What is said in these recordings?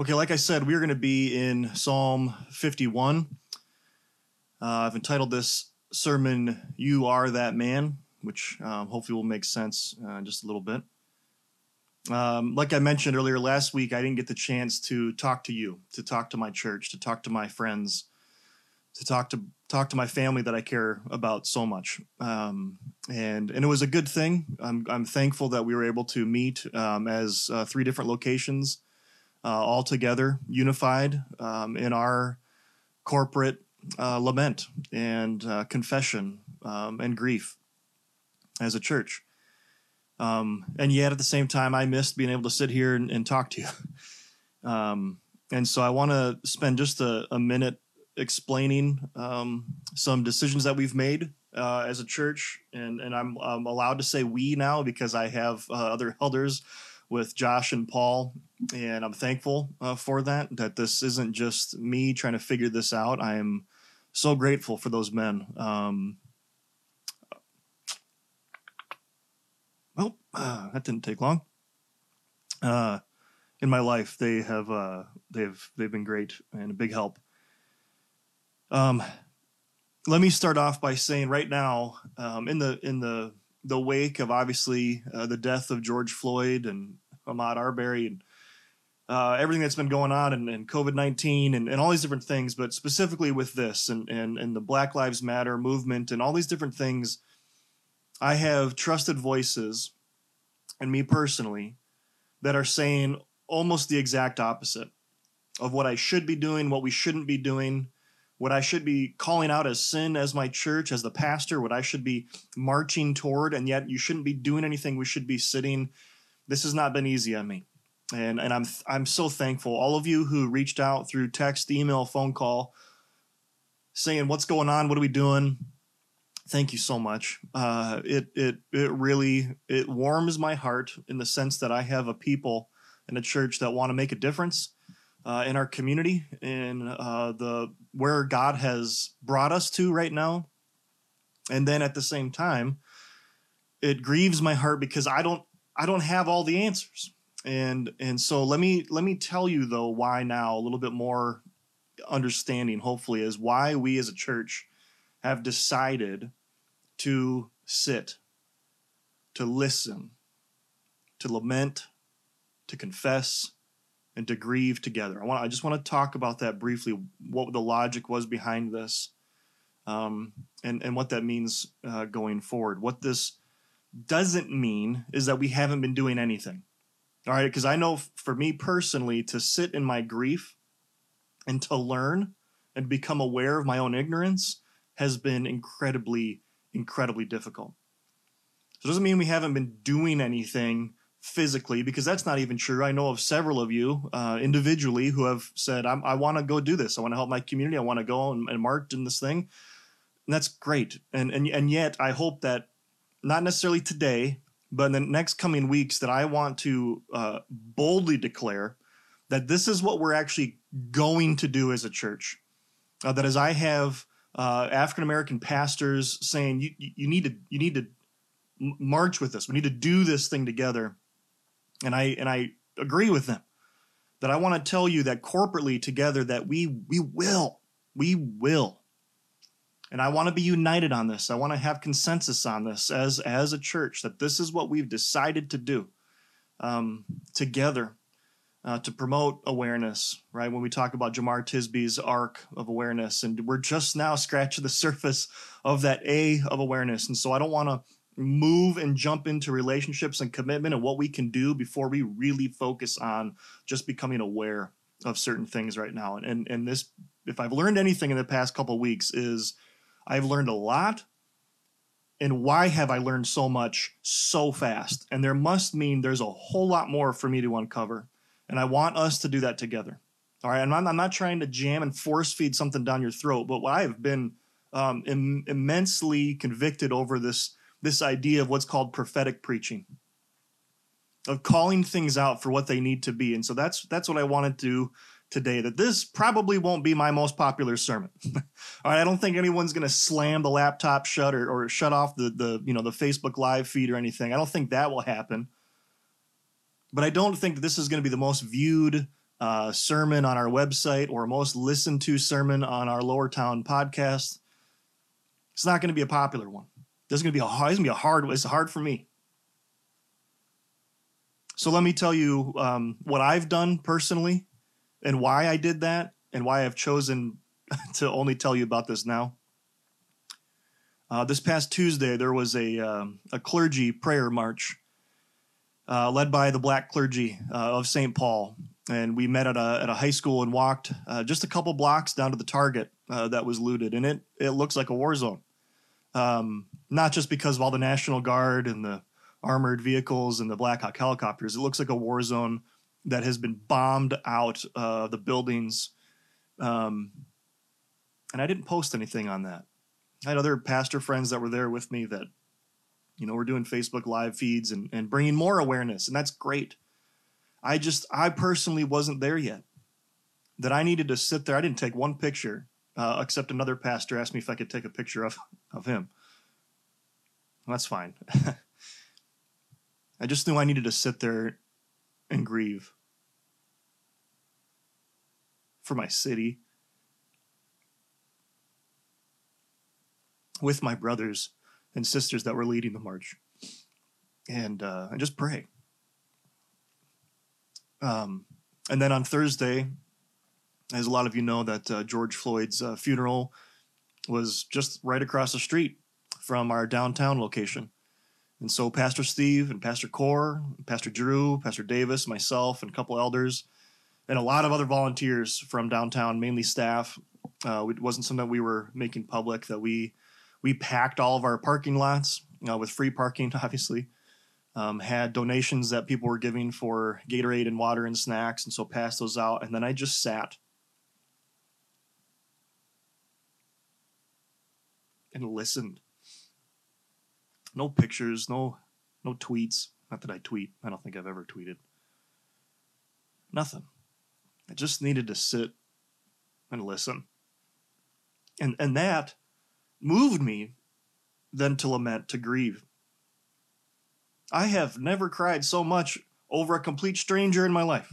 Okay, like I said, we're going to be in Psalm 51. Uh, I've entitled this sermon, You Are That Man, which um, hopefully will make sense uh, just a little bit. Um, like I mentioned earlier last week, I didn't get the chance to talk to you, to talk to my church, to talk to my friends, to talk to talk to my family that I care about so much. Um, and and it was a good thing. I'm I'm thankful that we were able to meet um, as uh, three different locations uh, all together, unified um, in our corporate uh, lament and uh, confession um, and grief as a church. Um, and yet, at the same time, I missed being able to sit here and, and talk to you. Um, and so, I want to spend just a, a minute explaining um, some decisions that we've made uh, as a church, and and I'm, I'm allowed to say we now because I have uh, other elders with Josh and Paul, and I'm thankful uh, for that. That this isn't just me trying to figure this out. I am so grateful for those men. Um, well, uh, that didn't take long. Uh, in my life, they have uh, they've they've been great and a big help. Um, let me start off by saying right now, um, in the in the the wake of obviously uh, the death of George Floyd and Ahmaud Arbery and uh, everything that's been going on and, and COVID 19 and, and all these different things, but specifically with this and, and, and the Black Lives Matter movement and all these different things, I have trusted voices and me personally that are saying almost the exact opposite of what I should be doing, what we shouldn't be doing, what I should be calling out as sin as my church, as the pastor, what I should be marching toward, and yet you shouldn't be doing anything. We should be sitting. This has not been easy on me. And, and I'm I'm so thankful. All of you who reached out through text, email, phone call, saying what's going on, what are we doing? Thank you so much. Uh, it it it really it warms my heart in the sense that I have a people in a church that want to make a difference uh, in our community in uh, the where God has brought us to right now. And then at the same time, it grieves my heart because I don't I don't have all the answers. And and so let me let me tell you though why now a little bit more understanding hopefully is why we as a church have decided to sit, to listen, to lament, to confess, and to grieve together. I want I just want to talk about that briefly. What the logic was behind this, um, and and what that means uh, going forward. What this doesn't mean is that we haven't been doing anything. All right, because I know for me personally to sit in my grief and to learn and become aware of my own ignorance has been incredibly incredibly difficult. So it doesn't mean we haven't been doing anything physically because that's not even true. I know of several of you uh, individually who have said, i want to go do this. I want to help my community. I want to go and, and march in this thing. And that's great. And, and, and yet I hope that not necessarily today, but in the next coming weeks that I want to uh, boldly declare that this is what we're actually going to do as a church. Uh, that as I have uh, African American pastors saying you, you need to you need to march with us. We need to do this thing together and I and I agree with them that I want to tell you that corporately together that we we will we will and I want to be united on this. I want to have consensus on this as as a church that this is what we've decided to do um, together uh, to promote awareness. Right when we talk about Jemar Tisby's arc of awareness, and we're just now scratching the surface of that A of awareness, and so I don't want to move and jump into relationships and commitment and what we can do before we really focus on just becoming aware of certain things right now. And and, and this if I've learned anything in the past couple weeks is I've learned a lot and why have I learned so much so fast? And there must mean there's a whole lot more for me to uncover. And I want us to do that together. All right. And I'm, I'm not trying to jam and force feed something down your throat, but what I have been um, Im- immensely convicted over this this idea of what's called prophetic preaching of calling things out for what they need to be and so that's that's what i wanted to today that this probably won't be my most popular sermon all right i don't think anyone's going to slam the laptop shut or, or shut off the the you know the facebook live feed or anything i don't think that will happen but i don't think that this is going to be the most viewed uh, sermon on our website or most listened to sermon on our Lower Town podcast, it's not going to be a popular one. This is going to be a hard, it's going to be a hard. It's hard for me. So let me tell you um, what I've done personally and why I did that and why I've chosen to only tell you about this now. Uh, this past Tuesday, there was a, um, a clergy prayer march uh, led by the black clergy uh, of St. Paul. And we met at a, at a high school and walked uh, just a couple blocks down to the target uh, that was looted. And it, it looks like a war zone. Um, not just because of all the National Guard and the armored vehicles and the Black Hawk helicopters. It looks like a war zone that has been bombed out uh, the buildings. Um, and I didn't post anything on that. I had other pastor friends that were there with me that, you know, we're doing Facebook live feeds and, and bringing more awareness, and that's great. I just, I personally wasn't there yet. That I needed to sit there. I didn't take one picture, uh, except another pastor asked me if I could take a picture of, of him. Well, that's fine. I just knew I needed to sit there and grieve for my city, with my brothers and sisters that were leading the march, and uh, and just pray. Um, and then on Thursday, as a lot of you know, that uh, George Floyd's uh, funeral was just right across the street from our downtown location. And so Pastor Steve and Pastor Core, Pastor Drew, Pastor Davis, myself, and a couple elders, and a lot of other volunteers from downtown, mainly staff. Uh, it wasn't something that we were making public. That we we packed all of our parking lots uh, with free parking, obviously. Um, had donations that people were giving for Gatorade and water and snacks, and so passed those out. And then I just sat and listened no pictures, no no tweets. Not that I tweet. I don't think I've ever tweeted. Nothing. I just needed to sit and listen. And and that moved me then to lament, to grieve. I have never cried so much over a complete stranger in my life.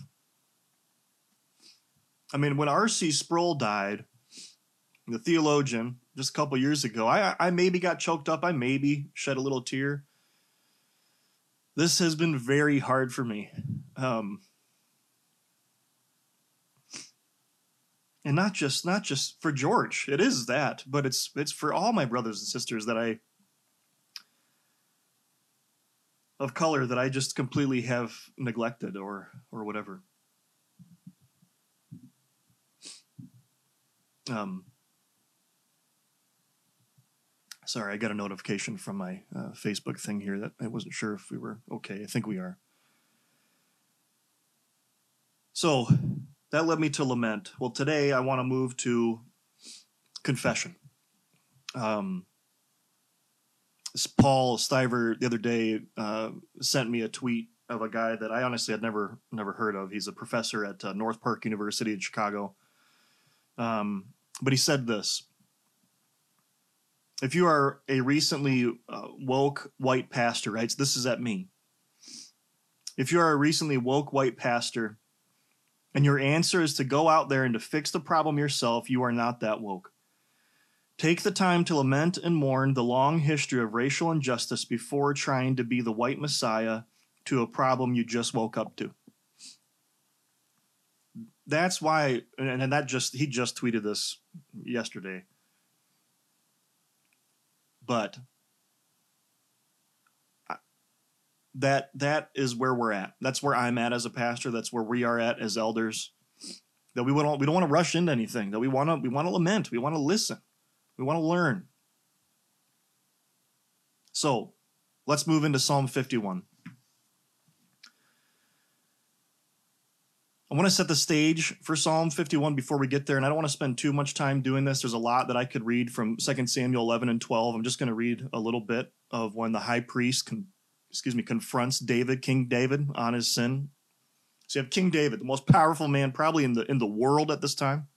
I mean, when R.C. Sproul died, the theologian, just a couple years ago. I I maybe got choked up. I maybe shed a little tear. This has been very hard for me. Um, and not just not just for George. It is that, but it's it's for all my brothers and sisters that I of color that I just completely have neglected or or whatever. Um, Sorry, I got a notification from my uh, Facebook thing here that I wasn't sure if we were okay. I think we are. So that led me to lament. Well, today I want to move to confession. Um, Paul Stiver the other day uh, sent me a tweet of a guy that I honestly had never never heard of. He's a professor at uh, North Park University in Chicago. Um, but he said this if you are a recently uh, woke white pastor, right? So this is at me. If you are a recently woke white pastor and your answer is to go out there and to fix the problem yourself, you are not that woke. Take the time to lament and mourn the long history of racial injustice before trying to be the white messiah to a problem you just woke up to. That's why, and that just, he just tweeted this yesterday but that that is where we're at. That's where I'm at as a pastor. That's where we are at as elders. That we want we don't want to rush into anything. That we want to we want to lament. We want to listen. We want to learn. So, let's move into Psalm 51. I want to set the stage for Psalm 51 before we get there, and I don't want to spend too much time doing this. There's a lot that I could read from 2 Samuel 11 and 12. I'm just going to read a little bit of when the high priest, con- excuse me, confronts David, King David, on his sin. So you have King David, the most powerful man probably in the in the world at this time.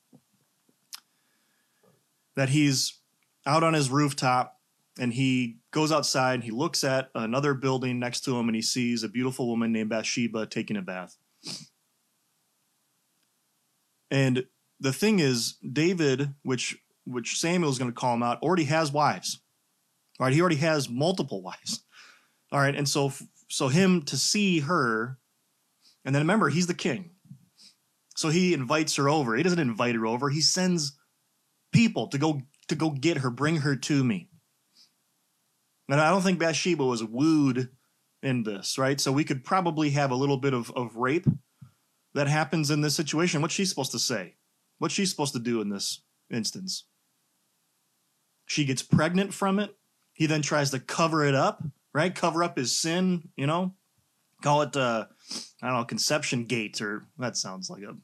That he's out on his rooftop and he goes outside and he looks at another building next to him and he sees a beautiful woman named Bathsheba taking a bath. And the thing is, David, which which Samuel is going to call him out, already has wives. Right, he already has multiple wives. All right, and so so him to see her, and then remember he's the king, so he invites her over. He doesn't invite her over. He sends people to go to go get her, bring her to me. And I don't think Bathsheba was wooed in this, right? So we could probably have a little bit of, of rape that happens in this situation. What's she supposed to say? What's she supposed to do in this instance? She gets pregnant from it. He then tries to cover it up, right? Cover up his sin, you know? Call it, uh, I don't know, conception gate, or that sounds like a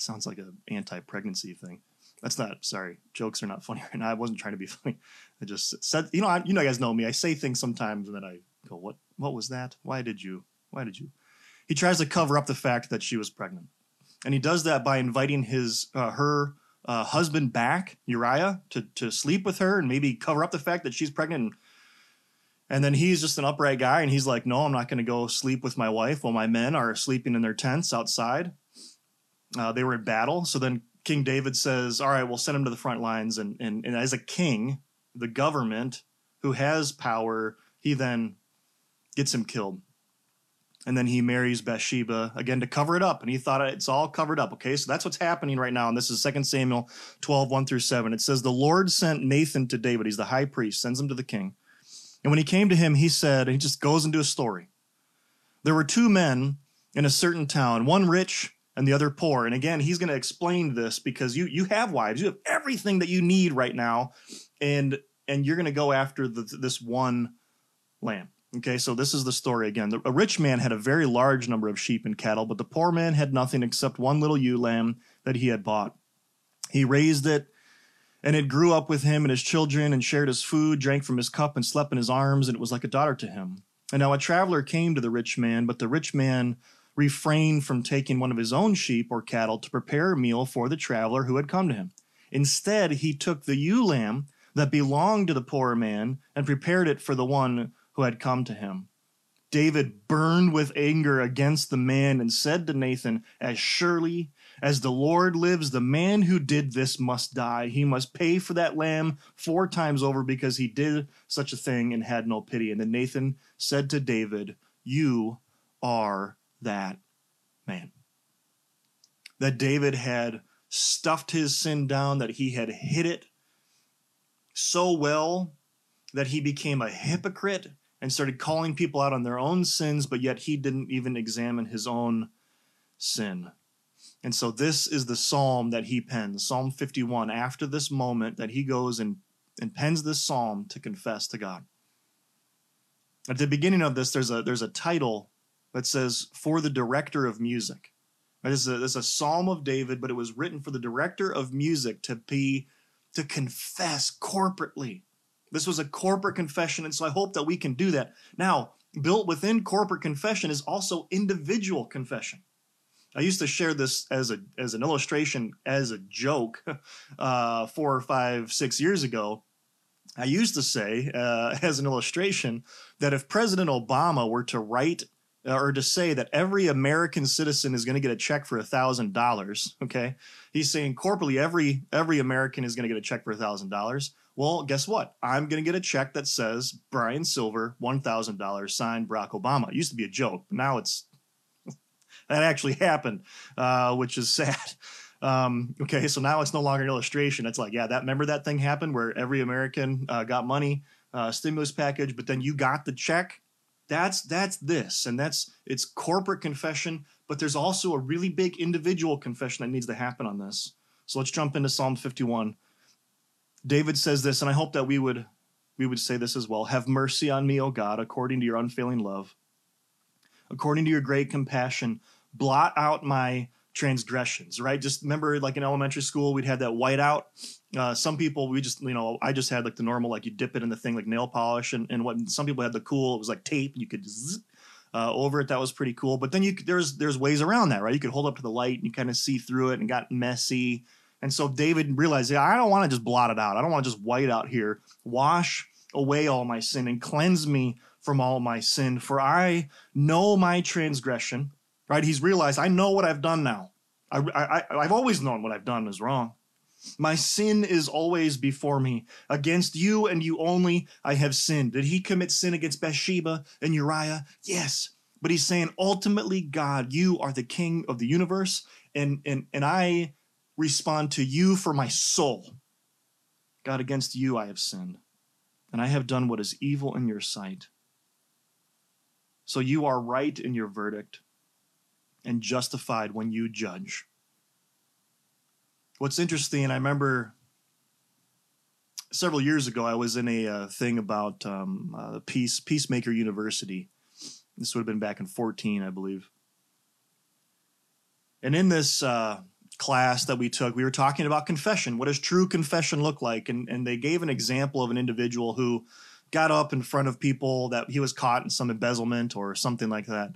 sounds like a anti-pregnancy thing. That's not sorry. Jokes are not funny right now. I wasn't trying to be funny. I just said, you know, I, you know, you guys know me. I say things sometimes, and then I go, "What? What was that? Why did you? Why did you?" He tries to cover up the fact that she was pregnant, and he does that by inviting his uh, her uh, husband back, Uriah, to to sleep with her and maybe cover up the fact that she's pregnant. And, and then he's just an upright guy, and he's like, "No, I'm not going to go sleep with my wife while my men are sleeping in their tents outside." Uh, they were in battle. So then King David says, All right, we'll send him to the front lines. And, and, and as a king, the government who has power, he then gets him killed. And then he marries Bathsheba again to cover it up. And he thought it's all covered up. Okay, so that's what's happening right now. And this is 2 Samuel 12, 1 through 7. It says, The Lord sent Nathan to David. He's the high priest, sends him to the king. And when he came to him, he said, and he just goes into a story. There were two men in a certain town, one rich and the other poor. And again, he's going to explain this because you you have wives, you have everything that you need right now, and and you're going to go after the, this one lamb. Okay, so this is the story again. The, a rich man had a very large number of sheep and cattle, but the poor man had nothing except one little ewe lamb that he had bought. He raised it, and it grew up with him and his children, and shared his food, drank from his cup, and slept in his arms, and it was like a daughter to him. And now a traveler came to the rich man, but the rich man refrained from taking one of his own sheep or cattle to prepare a meal for the traveler who had come to him. Instead, he took the ewe lamb that belonged to the poor man and prepared it for the one who had come to him. David burned with anger against the man and said to Nathan, As surely as the Lord lives, the man who did this must die. He must pay for that lamb four times over because he did such a thing and had no pity. And then Nathan said to David, You are that man. That David had stuffed his sin down, that he had hid it so well that he became a hypocrite and started calling people out on their own sins, but yet he didn't even examine his own sin. And so this is the psalm that he pens, Psalm 51, after this moment that he goes and, and pens this psalm to confess to God. At the beginning of this, there's a there's a title that says for the director of music. This is, a, this is a psalm of David, but it was written for the director of music to be to confess corporately. This was a corporate confession, and so I hope that we can do that. Now, built within corporate confession is also individual confession. I used to share this as a as an illustration, as a joke, uh, four or five, six years ago. I used to say, uh, as an illustration, that if President Obama were to write uh, or to say that every American citizen is going to get a check for thousand dollars. Okay, he's saying corporately every every American is going to get a check for thousand dollars. Well, guess what? I'm going to get a check that says Brian Silver, one thousand dollars, signed Barack Obama. It used to be a joke, but now it's that actually happened, uh, which is sad. Um, okay, so now it's no longer an illustration. It's like, yeah, that remember that thing happened where every American uh, got money, uh, stimulus package, but then you got the check that's that's this, and that's it's corporate confession, but there's also a really big individual confession that needs to happen on this. So let's jump into Psalm 51. David says this, and I hope that we would we would say this as well. Have mercy on me, O God, according to your unfailing love. According to your great compassion, blot out my transgressions, right? Just remember, like in elementary school, we'd have that whiteout. Uh, some people, we just, you know, I just had like the normal, like you dip it in the thing like nail polish, and, and what some people had the cool, it was like tape. You could zzz, uh, over it. That was pretty cool. But then you there's there's ways around that, right? You could hold up to the light and you kind of see through it, and got messy. And so David realized, yeah, I don't want to just blot it out. I don't want to just white out here. Wash away all my sin and cleanse me from all my sin. For I know my transgression right? He's realized, I know what I've done now. I, I, I've always known what I've done is wrong. My sin is always before me. Against you and you only I have sinned. Did he commit sin against Bathsheba and Uriah? Yes. But he's saying, ultimately, God, you are the king of the universe, and, and, and I respond to you for my soul. God, against you I have sinned, and I have done what is evil in your sight. So you are right in your verdict and justified when you judge. What's interesting, I remember several years ago, I was in a uh, thing about um, uh, Peace Peacemaker University. This would have been back in 14, I believe. And in this uh, class that we took, we were talking about confession. What does true confession look like? And, and they gave an example of an individual who got up in front of people that he was caught in some embezzlement or something like that.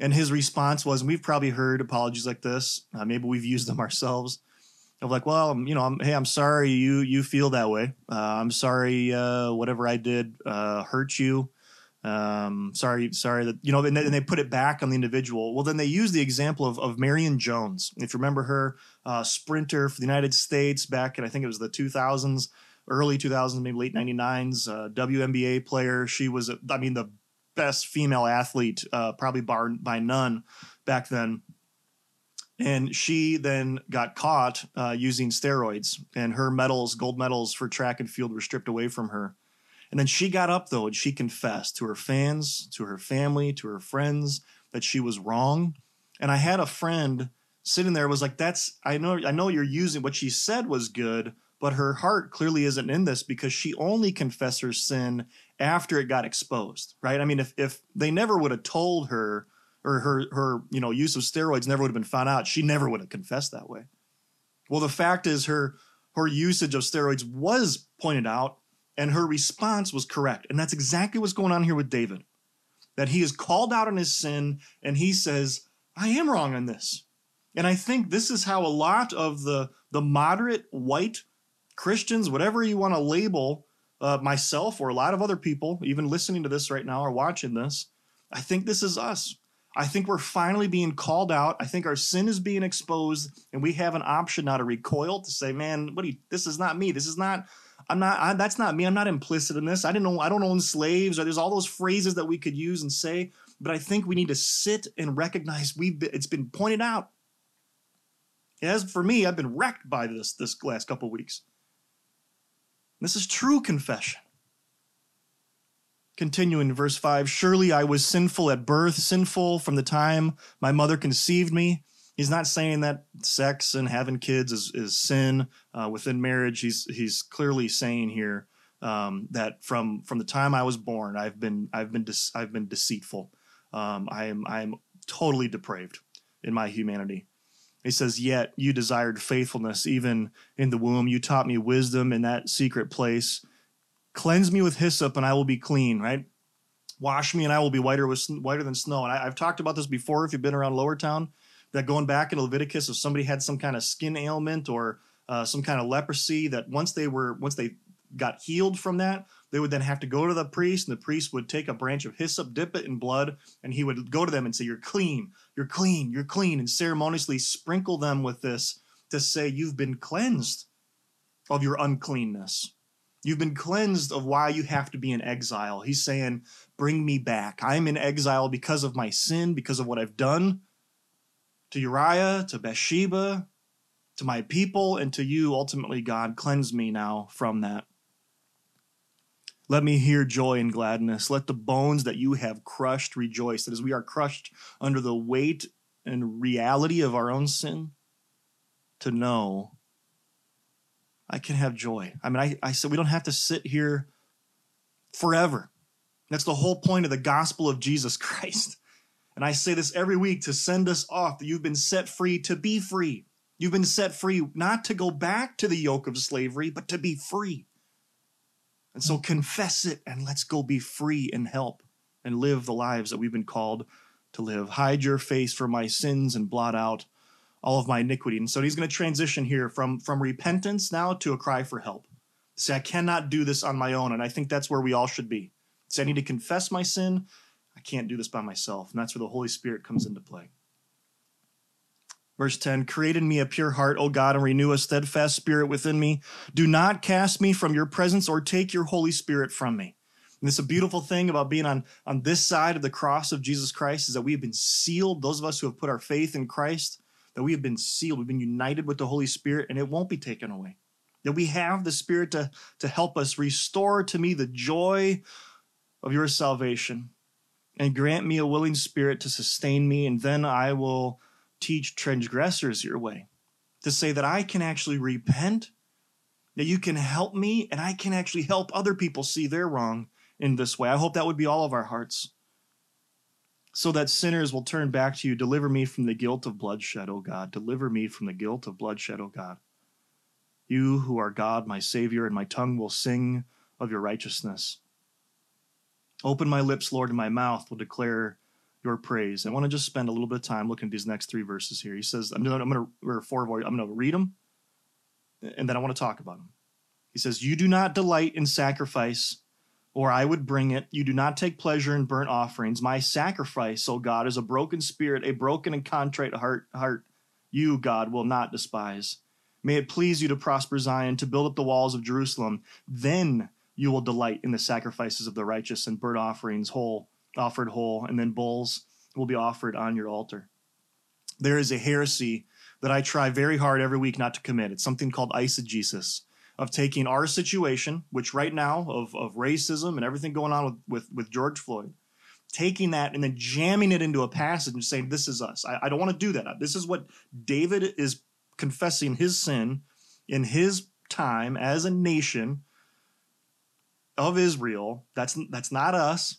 And his response was, and we've probably heard apologies like this, uh, maybe we've used them ourselves, of like, well, you know, I'm, hey, I'm sorry you you feel that way. Uh, I'm sorry uh, whatever I did uh, hurt you. Um, sorry, sorry that you know. And they, put it back on the individual. Well, then they use the example of of Marion Jones. If you remember her, uh, sprinter for the United States back in I think it was the 2000s, early 2000s, maybe late 99s, uh, WNBA player. She was, I mean, the best female athlete, uh, probably bar by none back then. And she then got caught uh, using steroids, and her medals, gold medals for track and field, were stripped away from her. And then she got up though, and she confessed to her fans, to her family, to her friends that she was wrong. And I had a friend sitting there was like, "That's I know I know you're using what she said was good, but her heart clearly isn't in this because she only confessed her sin after it got exposed, right? I mean, if if they never would have told her or her her you know use of steroids never would have been found out, she never would have confessed that way. Well, the fact is her her usage of steroids was pointed out and her response was correct. And that's exactly what's going on here with David. That he is called out on his sin and he says, I am wrong on this. And I think this is how a lot of the, the moderate white Christians, whatever you want to label uh, myself or a lot of other people, even listening to this right now or watching this, I think this is us. I think we're finally being called out. I think our sin is being exposed, and we have an option now to recoil to say, "Man, what? Do you, this is not me. This is not I'm not. I, that's not me. I'm not implicit in this. I didn't know. I don't own slaves. Or there's all those phrases that we could use and say. But I think we need to sit and recognize we've. Been, it's been pointed out. As for me, I've been wrecked by this this last couple weeks. This is true confession. Continuing verse 5 Surely I was sinful at birth, sinful from the time my mother conceived me. He's not saying that sex and having kids is, is sin uh, within marriage. He's he's clearly saying here um, that from from the time I was born, I've been I've been de- I've been deceitful. Um, I am I am totally depraved in my humanity. He says, Yet you desired faithfulness even in the womb. You taught me wisdom in that secret place. Cleanse me with hyssop, and I will be clean. Right? Wash me, and I will be whiter with whiter than snow. And I, have talked about this before. If you've been around Lower Town, that going back in Leviticus, if somebody had some kind of skin ailment or uh, some kind of leprosy, that once they were once they got healed from that, they would then have to go to the priest, and the priest would take a branch of hyssop, dip it in blood, and he would go to them and say, "You're clean, you're clean, you're clean," and ceremoniously sprinkle them with this to say, "You've been cleansed of your uncleanness." You've been cleansed of why you have to be in exile. He's saying, Bring me back. I'm in exile because of my sin, because of what I've done to Uriah, to Bathsheba, to my people, and to you, ultimately, God. Cleanse me now from that. Let me hear joy and gladness. Let the bones that you have crushed rejoice. That as we are crushed under the weight and reality of our own sin, to know I can have joy. I mean, I, I said we don't have to sit here forever. That's the whole point of the gospel of Jesus Christ. And I say this every week to send us off that you've been set free to be free. You've been set free not to go back to the yoke of slavery, but to be free. And so confess it and let's go be free and help and live the lives that we've been called to live. Hide your face from my sins and blot out all of my iniquity. And so he's going to transition here from, from repentance now to a cry for help. Say, I cannot do this on my own. And I think that's where we all should be. Say, I need to confess my sin. I can't do this by myself. And that's where the Holy Spirit comes into play. Verse 10 Create in me a pure heart, O God, and renew a steadfast spirit within me. Do not cast me from your presence or take your Holy Spirit from me. And it's a beautiful thing about being on, on this side of the cross of Jesus Christ is that we have been sealed, those of us who have put our faith in Christ, that we have been sealed. We've been united with the Holy Spirit, and it won't be taken away. That we have the Spirit to, to help us restore to me the joy of your salvation and grant me a willing spirit to sustain me, and then I will teach transgressors your way. To say that I can actually repent, that you can help me, and I can actually help other people see they're wrong in this way. I hope that would be all of our hearts. So that sinners will turn back to you. Deliver me from the guilt of bloodshed, O God. Deliver me from the guilt of bloodshed, O God. You who are God, my Savior, and my tongue will sing of your righteousness. Open my lips, Lord, and my mouth will declare your praise. I want to just spend a little bit of time looking at these next three verses here. He says, I'm going to, or four, I'm going to read them, and then I want to talk about them. He says, You do not delight in sacrifice, or I would bring it. You do not take pleasure in burnt offerings. My sacrifice, O God, is a broken spirit, a broken and contrite heart. heart. You, God, will not despise. May it please you to prosper Zion, to build up the walls of Jerusalem. Then you will delight in the sacrifices of the righteous and burnt offerings whole offered whole and then bulls will be offered on your altar. There is a heresy that i try very hard every week not to commit. It's something called eisegesis of taking our situation which right now of, of racism and everything going on with, with, with george floyd taking that and then jamming it into a passage and saying this is us. I, I don't want to do that. This is what david is confessing his sin in his time as a nation of Israel. That's that's not us.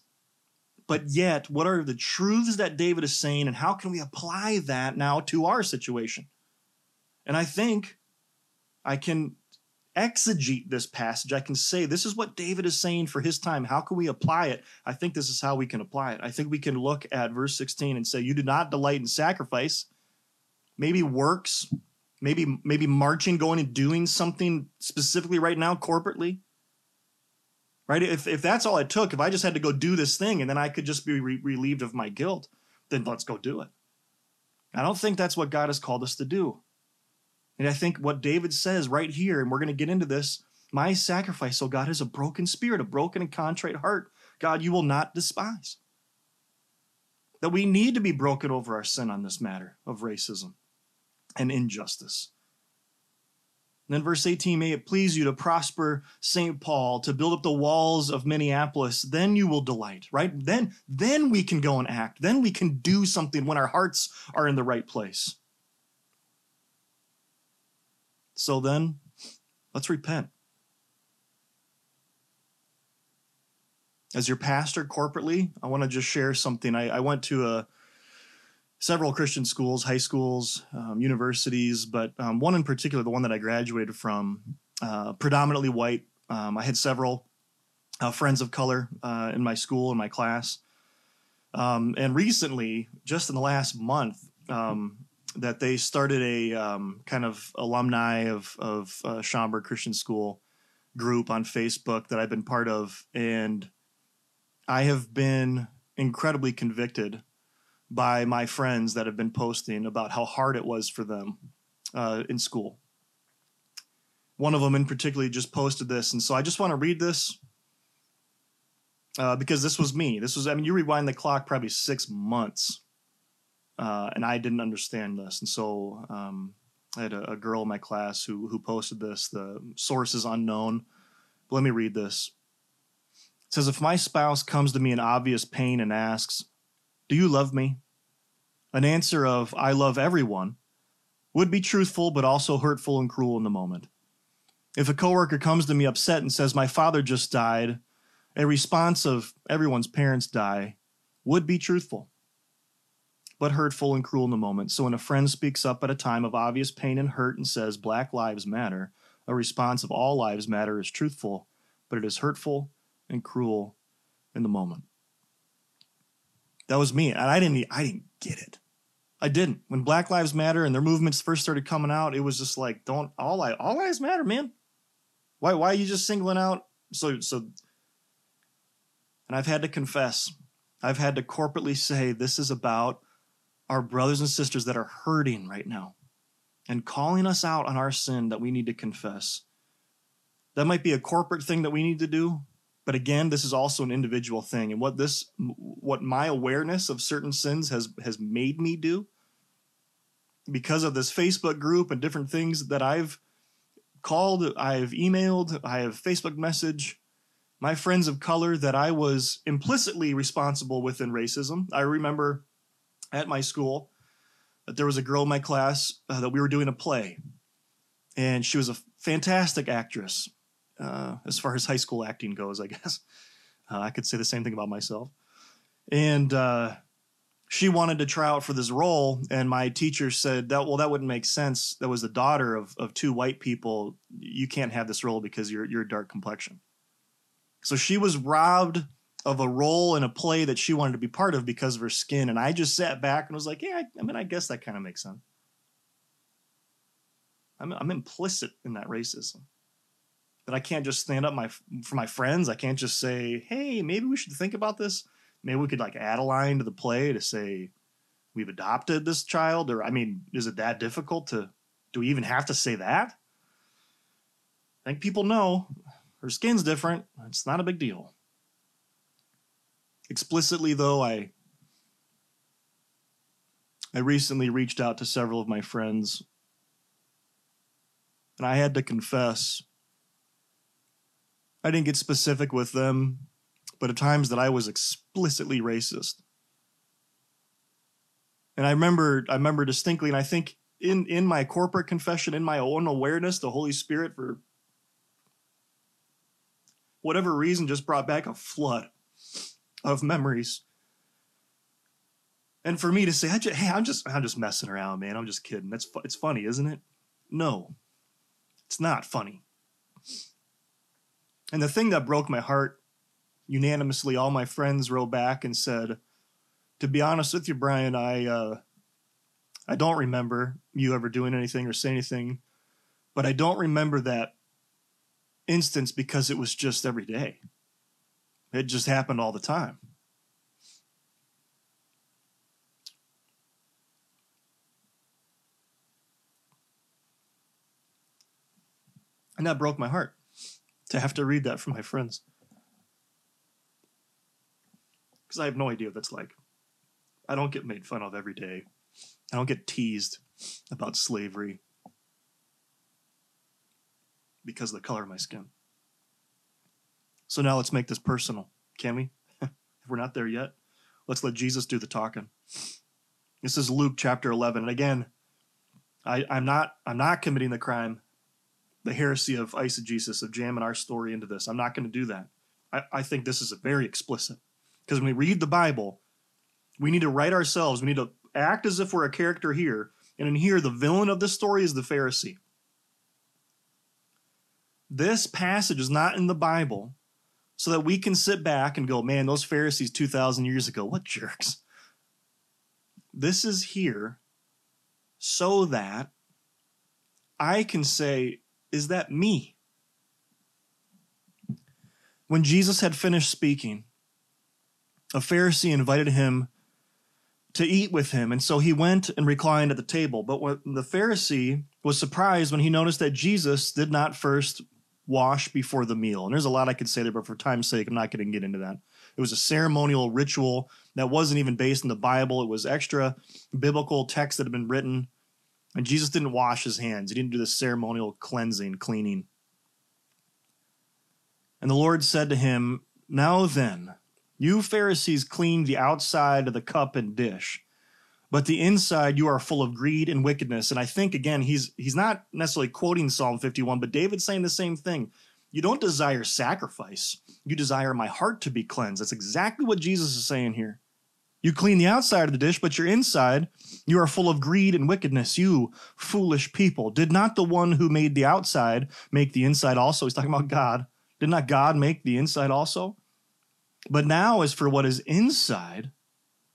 But yet, what are the truths that David is saying, and how can we apply that now to our situation? And I think I can exegete this passage. I can say, this is what David is saying for his time. How can we apply it? I think this is how we can apply it. I think we can look at verse 16 and say, You do not delight in sacrifice, maybe works, maybe maybe marching, going and doing something specifically right now, corporately right? If, if that's all it took, if I just had to go do this thing and then I could just be re- relieved of my guilt, then let's go do it. I don't think that's what God has called us to do. And I think what David says right here, and we're going to get into this my sacrifice, oh God, is a broken spirit, a broken and contrite heart. God, you will not despise. That we need to be broken over our sin on this matter of racism and injustice. And then verse 18, may it please you to prosper St. Paul, to build up the walls of Minneapolis, then you will delight, right? Then, then we can go and act. Then we can do something when our hearts are in the right place. So then, let's repent. As your pastor corporately, I want to just share something. I, I went to a several Christian schools, high schools, um, universities, but um, one in particular, the one that I graduated from, uh, predominantly white. Um, I had several uh, friends of color uh, in my school, in my class. Um, and recently, just in the last month, um, that they started a um, kind of alumni of, of uh, Schaumburg Christian School group on Facebook that I've been part of. And I have been incredibly convicted by my friends that have been posting about how hard it was for them uh, in school. One of them in particular just posted this, and so I just want to read this uh, because this was me. This was, I mean, you rewind the clock probably six months, uh, and I didn't understand this, and so um, I had a, a, girl in my class who who posted this. The source is unknown. But let me read this. It says, "If my spouse comes to me in obvious pain and asks." Do you love me? An answer of, I love everyone, would be truthful but also hurtful and cruel in the moment. If a coworker comes to me upset and says, My father just died, a response of, Everyone's parents die, would be truthful but hurtful and cruel in the moment. So when a friend speaks up at a time of obvious pain and hurt and says, Black lives matter, a response of all lives matter is truthful, but it is hurtful and cruel in the moment. That was me, and I didn't. I didn't get it. I didn't. When Black Lives Matter and their movements first started coming out, it was just like, don't all I all lives matter, man. Why why are you just singling out? So so. And I've had to confess I've had to corporately say this is about our brothers and sisters that are hurting right now and calling us out on our sin that we need to confess. That might be a corporate thing that we need to do, but again, this is also an individual thing. And what this what my awareness of certain sins has has made me do because of this Facebook group and different things that I've called, I've emailed, I have Facebook message my friends of color that I was implicitly responsible within racism. I remember at my school that there was a girl in my class uh, that we were doing a play, and she was a fantastic actress uh, as far as high school acting goes, I guess. Uh, I could say the same thing about myself. And uh, she wanted to try out for this role, and my teacher said that well, that wouldn't make sense. That was the daughter of of two white people. You can't have this role because you're you're dark complexion. So she was robbed of a role in a play that she wanted to be part of because of her skin. And I just sat back and was like, yeah, I, I mean, I guess that kind of makes sense. I'm, I'm implicit in that racism. That I can't just stand up my for my friends. I can't just say, hey, maybe we should think about this. Maybe we could like add a line to the play to say we've adopted this child. Or I mean, is it that difficult to do we even have to say that? I think people know her skin's different. It's not a big deal. Explicitly, though, I I recently reached out to several of my friends, and I had to confess I didn't get specific with them, but at times that I was explicitly racist. And I remember I remember distinctly, and I think in in my corporate confession, in my own awareness, the Holy Spirit for whatever reason, just brought back a flood of memories. And for me to say, "Hey, I'm just, I'm just messing around, man. I'm just kidding." That's, fu- it's funny, isn't it? No, it's not funny. And the thing that broke my heart, unanimously, all my friends wrote back and said, "To be honest with you, Brian, I, uh, I don't remember you ever doing anything or saying anything, but I don't remember that instance because it was just every day. It just happened all the time. And that broke my heart to have to read that from my friends. Because I have no idea what that's like. I don't get made fun of every day. I don't get teased about slavery because of the color of my skin. So now let's make this personal, can we? if we're not there yet, let's let Jesus do the talking. This is Luke chapter 11. And again, I, I'm not I'm not committing the crime, the heresy of eisegesis, of jamming our story into this. I'm not going to do that. I, I think this is very explicit. Because when we read the Bible, we need to write ourselves, we need to act as if we're a character here. And in here, the villain of this story is the Pharisee. This passage is not in the Bible so that we can sit back and go, man, those Pharisees 2,000 years ago, what jerks. This is here so that I can say, is that me? When Jesus had finished speaking, a Pharisee invited him to eat with him, and so he went and reclined at the table. But when the Pharisee was surprised when he noticed that Jesus did not first wash before the meal. And there's a lot I could say there, but for time's sake, I'm not going to get into that. It was a ceremonial ritual that wasn't even based in the Bible. It was extra biblical text that had been written. And Jesus didn't wash his hands. He didn't do the ceremonial cleansing, cleaning. And the Lord said to him, Now then, you Pharisees clean the outside of the cup and dish, but the inside you are full of greed and wickedness. And I think again, he's he's not necessarily quoting Psalm 51, but David's saying the same thing. You don't desire sacrifice. You desire my heart to be cleansed. That's exactly what Jesus is saying here. You clean the outside of the dish, but your inside, you are full of greed and wickedness. You foolish people. Did not the one who made the outside make the inside also? He's talking about God. Did not God make the inside also? But now, as for what is inside,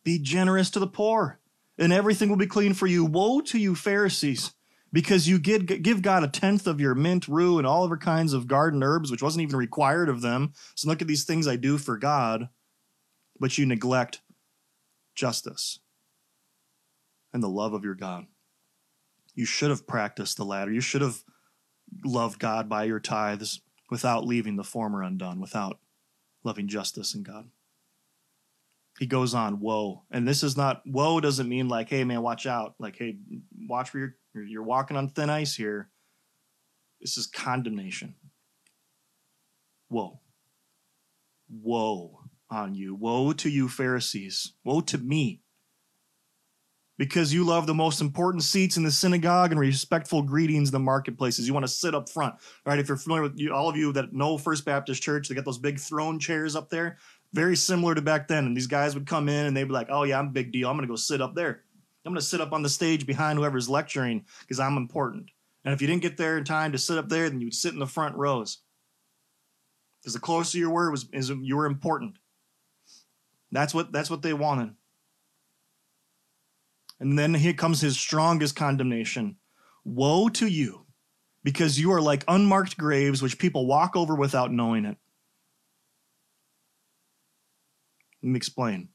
be generous to the poor and everything will be clean for you. Woe to you, Pharisees, because you give God a tenth of your mint, rue, and all other kinds of garden herbs, which wasn't even required of them. So look at these things I do for God. but you neglect justice and the love of your God. You should have practiced the latter. You should have loved God by your tithes without leaving the former undone, without loving justice and God. He goes on, woe. And this is not, woe doesn't mean like, hey, man, watch out. Like, hey, watch where you're, you're walking on thin ice here. This is condemnation. Woe. Woe on you. Woe to you, Pharisees. Woe to me because you love the most important seats in the synagogue and respectful greetings in the marketplaces. You want to sit up front, right? If you're familiar with you, all of you that know First Baptist Church, they got those big throne chairs up there, very similar to back then. And these guys would come in and they'd be like, "Oh yeah, I'm a big deal. I'm going to go sit up there. I'm going to sit up on the stage behind whoever's lecturing because I'm important." And if you didn't get there in time to sit up there, then you'd sit in the front rows. Because the closer you were, was is you were important. That's what that's what they wanted. And then here comes his strongest condemnation Woe to you, because you are like unmarked graves which people walk over without knowing it. Let me explain.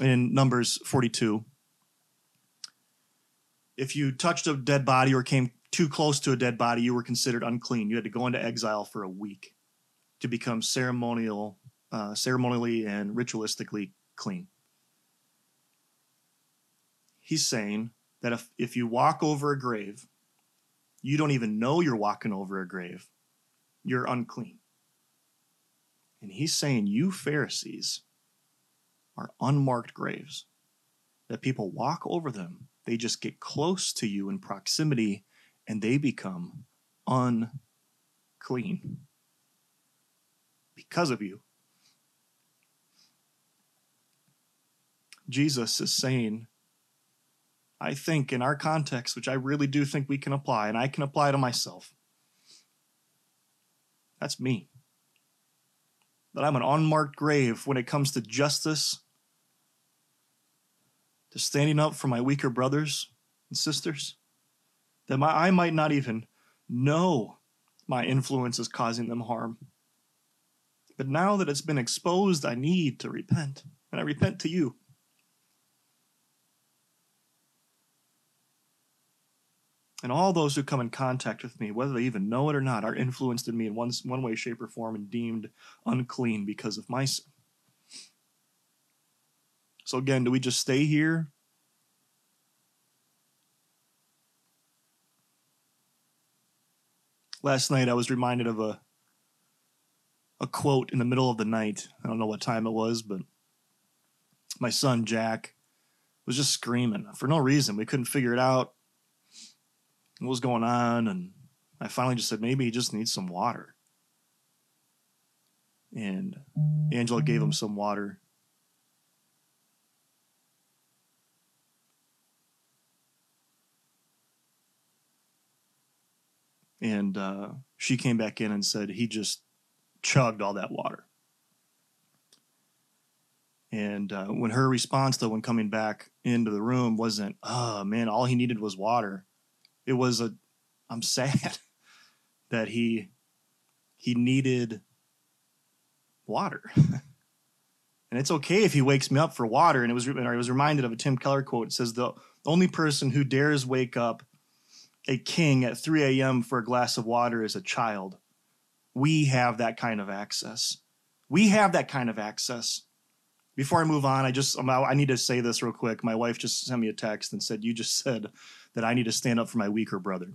In Numbers 42, if you touched a dead body or came too close to a dead body, you were considered unclean. You had to go into exile for a week to become ceremonial, uh, ceremonially and ritualistically clean he's saying that if, if you walk over a grave, you don't even know you're walking over a grave, you're unclean. And he's saying, You Pharisees are unmarked graves, that people walk over them. They just get close to you in proximity and they become unclean because of you. Jesus is saying I think in our context, which I really do think we can apply, and I can apply to myself, that's me. That I'm an unmarked grave when it comes to justice, to standing up for my weaker brothers and sisters. That my, I might not even know my influence is causing them harm. But now that it's been exposed, I need to repent. And I repent to you. And all those who come in contact with me, whether they even know it or not, are influenced in me in one, one way, shape, or form and deemed unclean because of my sin. So, again, do we just stay here? Last night I was reminded of a a quote in the middle of the night. I don't know what time it was, but my son Jack was just screaming for no reason. We couldn't figure it out what was going on. And I finally just said, maybe he just needs some water. And Angela gave him some water. And uh, she came back in and said he just chugged all that water. And uh, when her response, though, when coming back into the room, wasn't, oh man, all he needed was water it was a I'm sad that he he needed water. and it's okay if he wakes me up for water. And it was I was reminded of a Tim Keller quote. It says the only person who dares wake up a king at 3 a.m. for a glass of water is a child. We have that kind of access. We have that kind of access. Before I move on, I just I need to say this real quick. My wife just sent me a text and said, "You just said that I need to stand up for my weaker brother.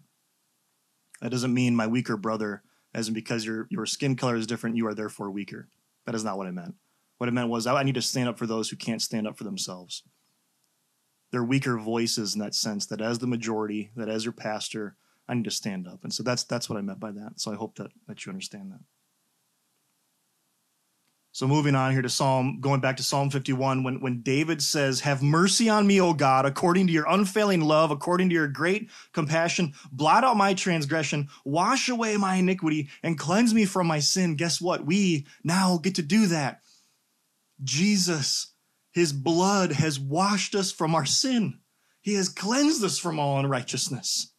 That doesn't mean my weaker brother, as in because your, your skin color is different, you are therefore weaker. That is not what I meant. What I meant was I need to stand up for those who can't stand up for themselves. They're weaker voices in that sense, that as the majority, that as your pastor, I need to stand up. And so that's that's what I meant by that. So I hope that, that you understand that. So moving on here to Psalm, going back to Psalm 51, when, when David says, Have mercy on me, O God, according to your unfailing love, according to your great compassion, blot out my transgression, wash away my iniquity, and cleanse me from my sin. Guess what? We now get to do that. Jesus, his blood has washed us from our sin. He has cleansed us from all unrighteousness.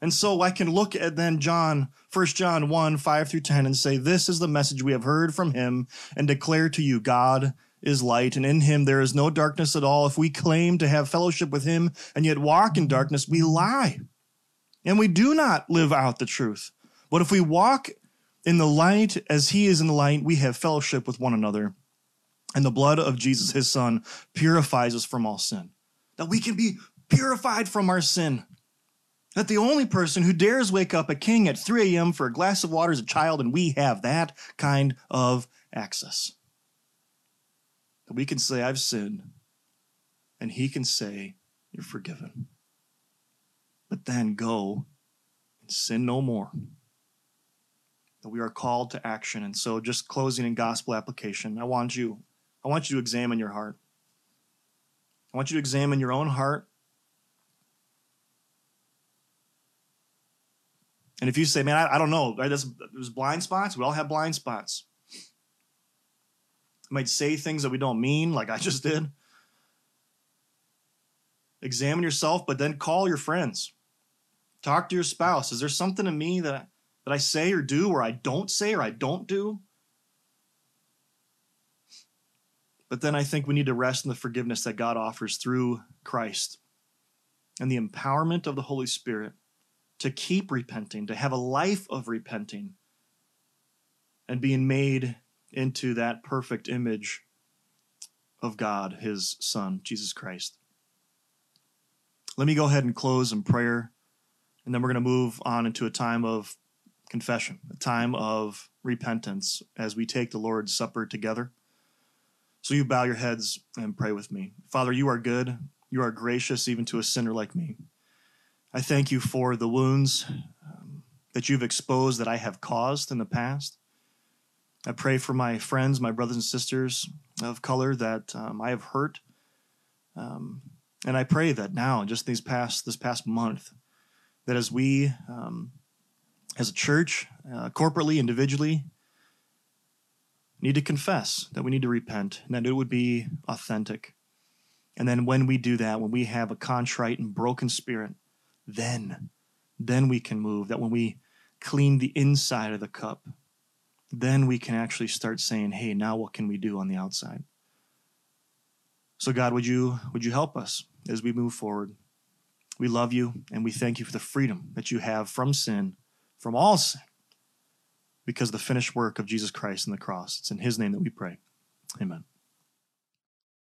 And so I can look at then John, 1 John 1, 5 through 10, and say, This is the message we have heard from him and declare to you God is light, and in him there is no darkness at all. If we claim to have fellowship with him and yet walk in darkness, we lie. And we do not live out the truth. But if we walk in the light as he is in the light, we have fellowship with one another. And the blood of Jesus, his son, purifies us from all sin. That we can be purified from our sin. That the only person who dares wake up a king at 3 a.m. for a glass of water is a child, and we have that kind of access. That we can say, I've sinned, and he can say, You're forgiven. But then go and sin no more. That we are called to action. And so, just closing in gospel application, I want you, I want you to examine your heart. I want you to examine your own heart And if you say, man, I, I don't know, right? There's, there's blind spots. We all have blind spots. We might say things that we don't mean, like I just did. Examine yourself, but then call your friends. Talk to your spouse. Is there something in me that, that I say or do or I don't say or I don't do? But then I think we need to rest in the forgiveness that God offers through Christ and the empowerment of the Holy Spirit to keep repenting, to have a life of repenting and being made into that perfect image of God, his Son, Jesus Christ. Let me go ahead and close in prayer, and then we're going to move on into a time of confession, a time of repentance as we take the Lord's Supper together. So you bow your heads and pray with me. Father, you are good. You are gracious even to a sinner like me. I thank you for the wounds um, that you've exposed that I have caused in the past. I pray for my friends, my brothers and sisters of color that um, I have hurt. Um, and I pray that now, just these past this past month, that as we, um, as a church, uh, corporately, individually, need to confess that we need to repent, and that it would be authentic. And then when we do that, when we have a contrite and broken spirit, then, then we can move. That when we clean the inside of the cup, then we can actually start saying, hey, now what can we do on the outside? So God, would you would you help us as we move forward? We love you and we thank you for the freedom that you have from sin, from all sin, because of the finished work of Jesus Christ on the cross. It's in his name that we pray. Amen.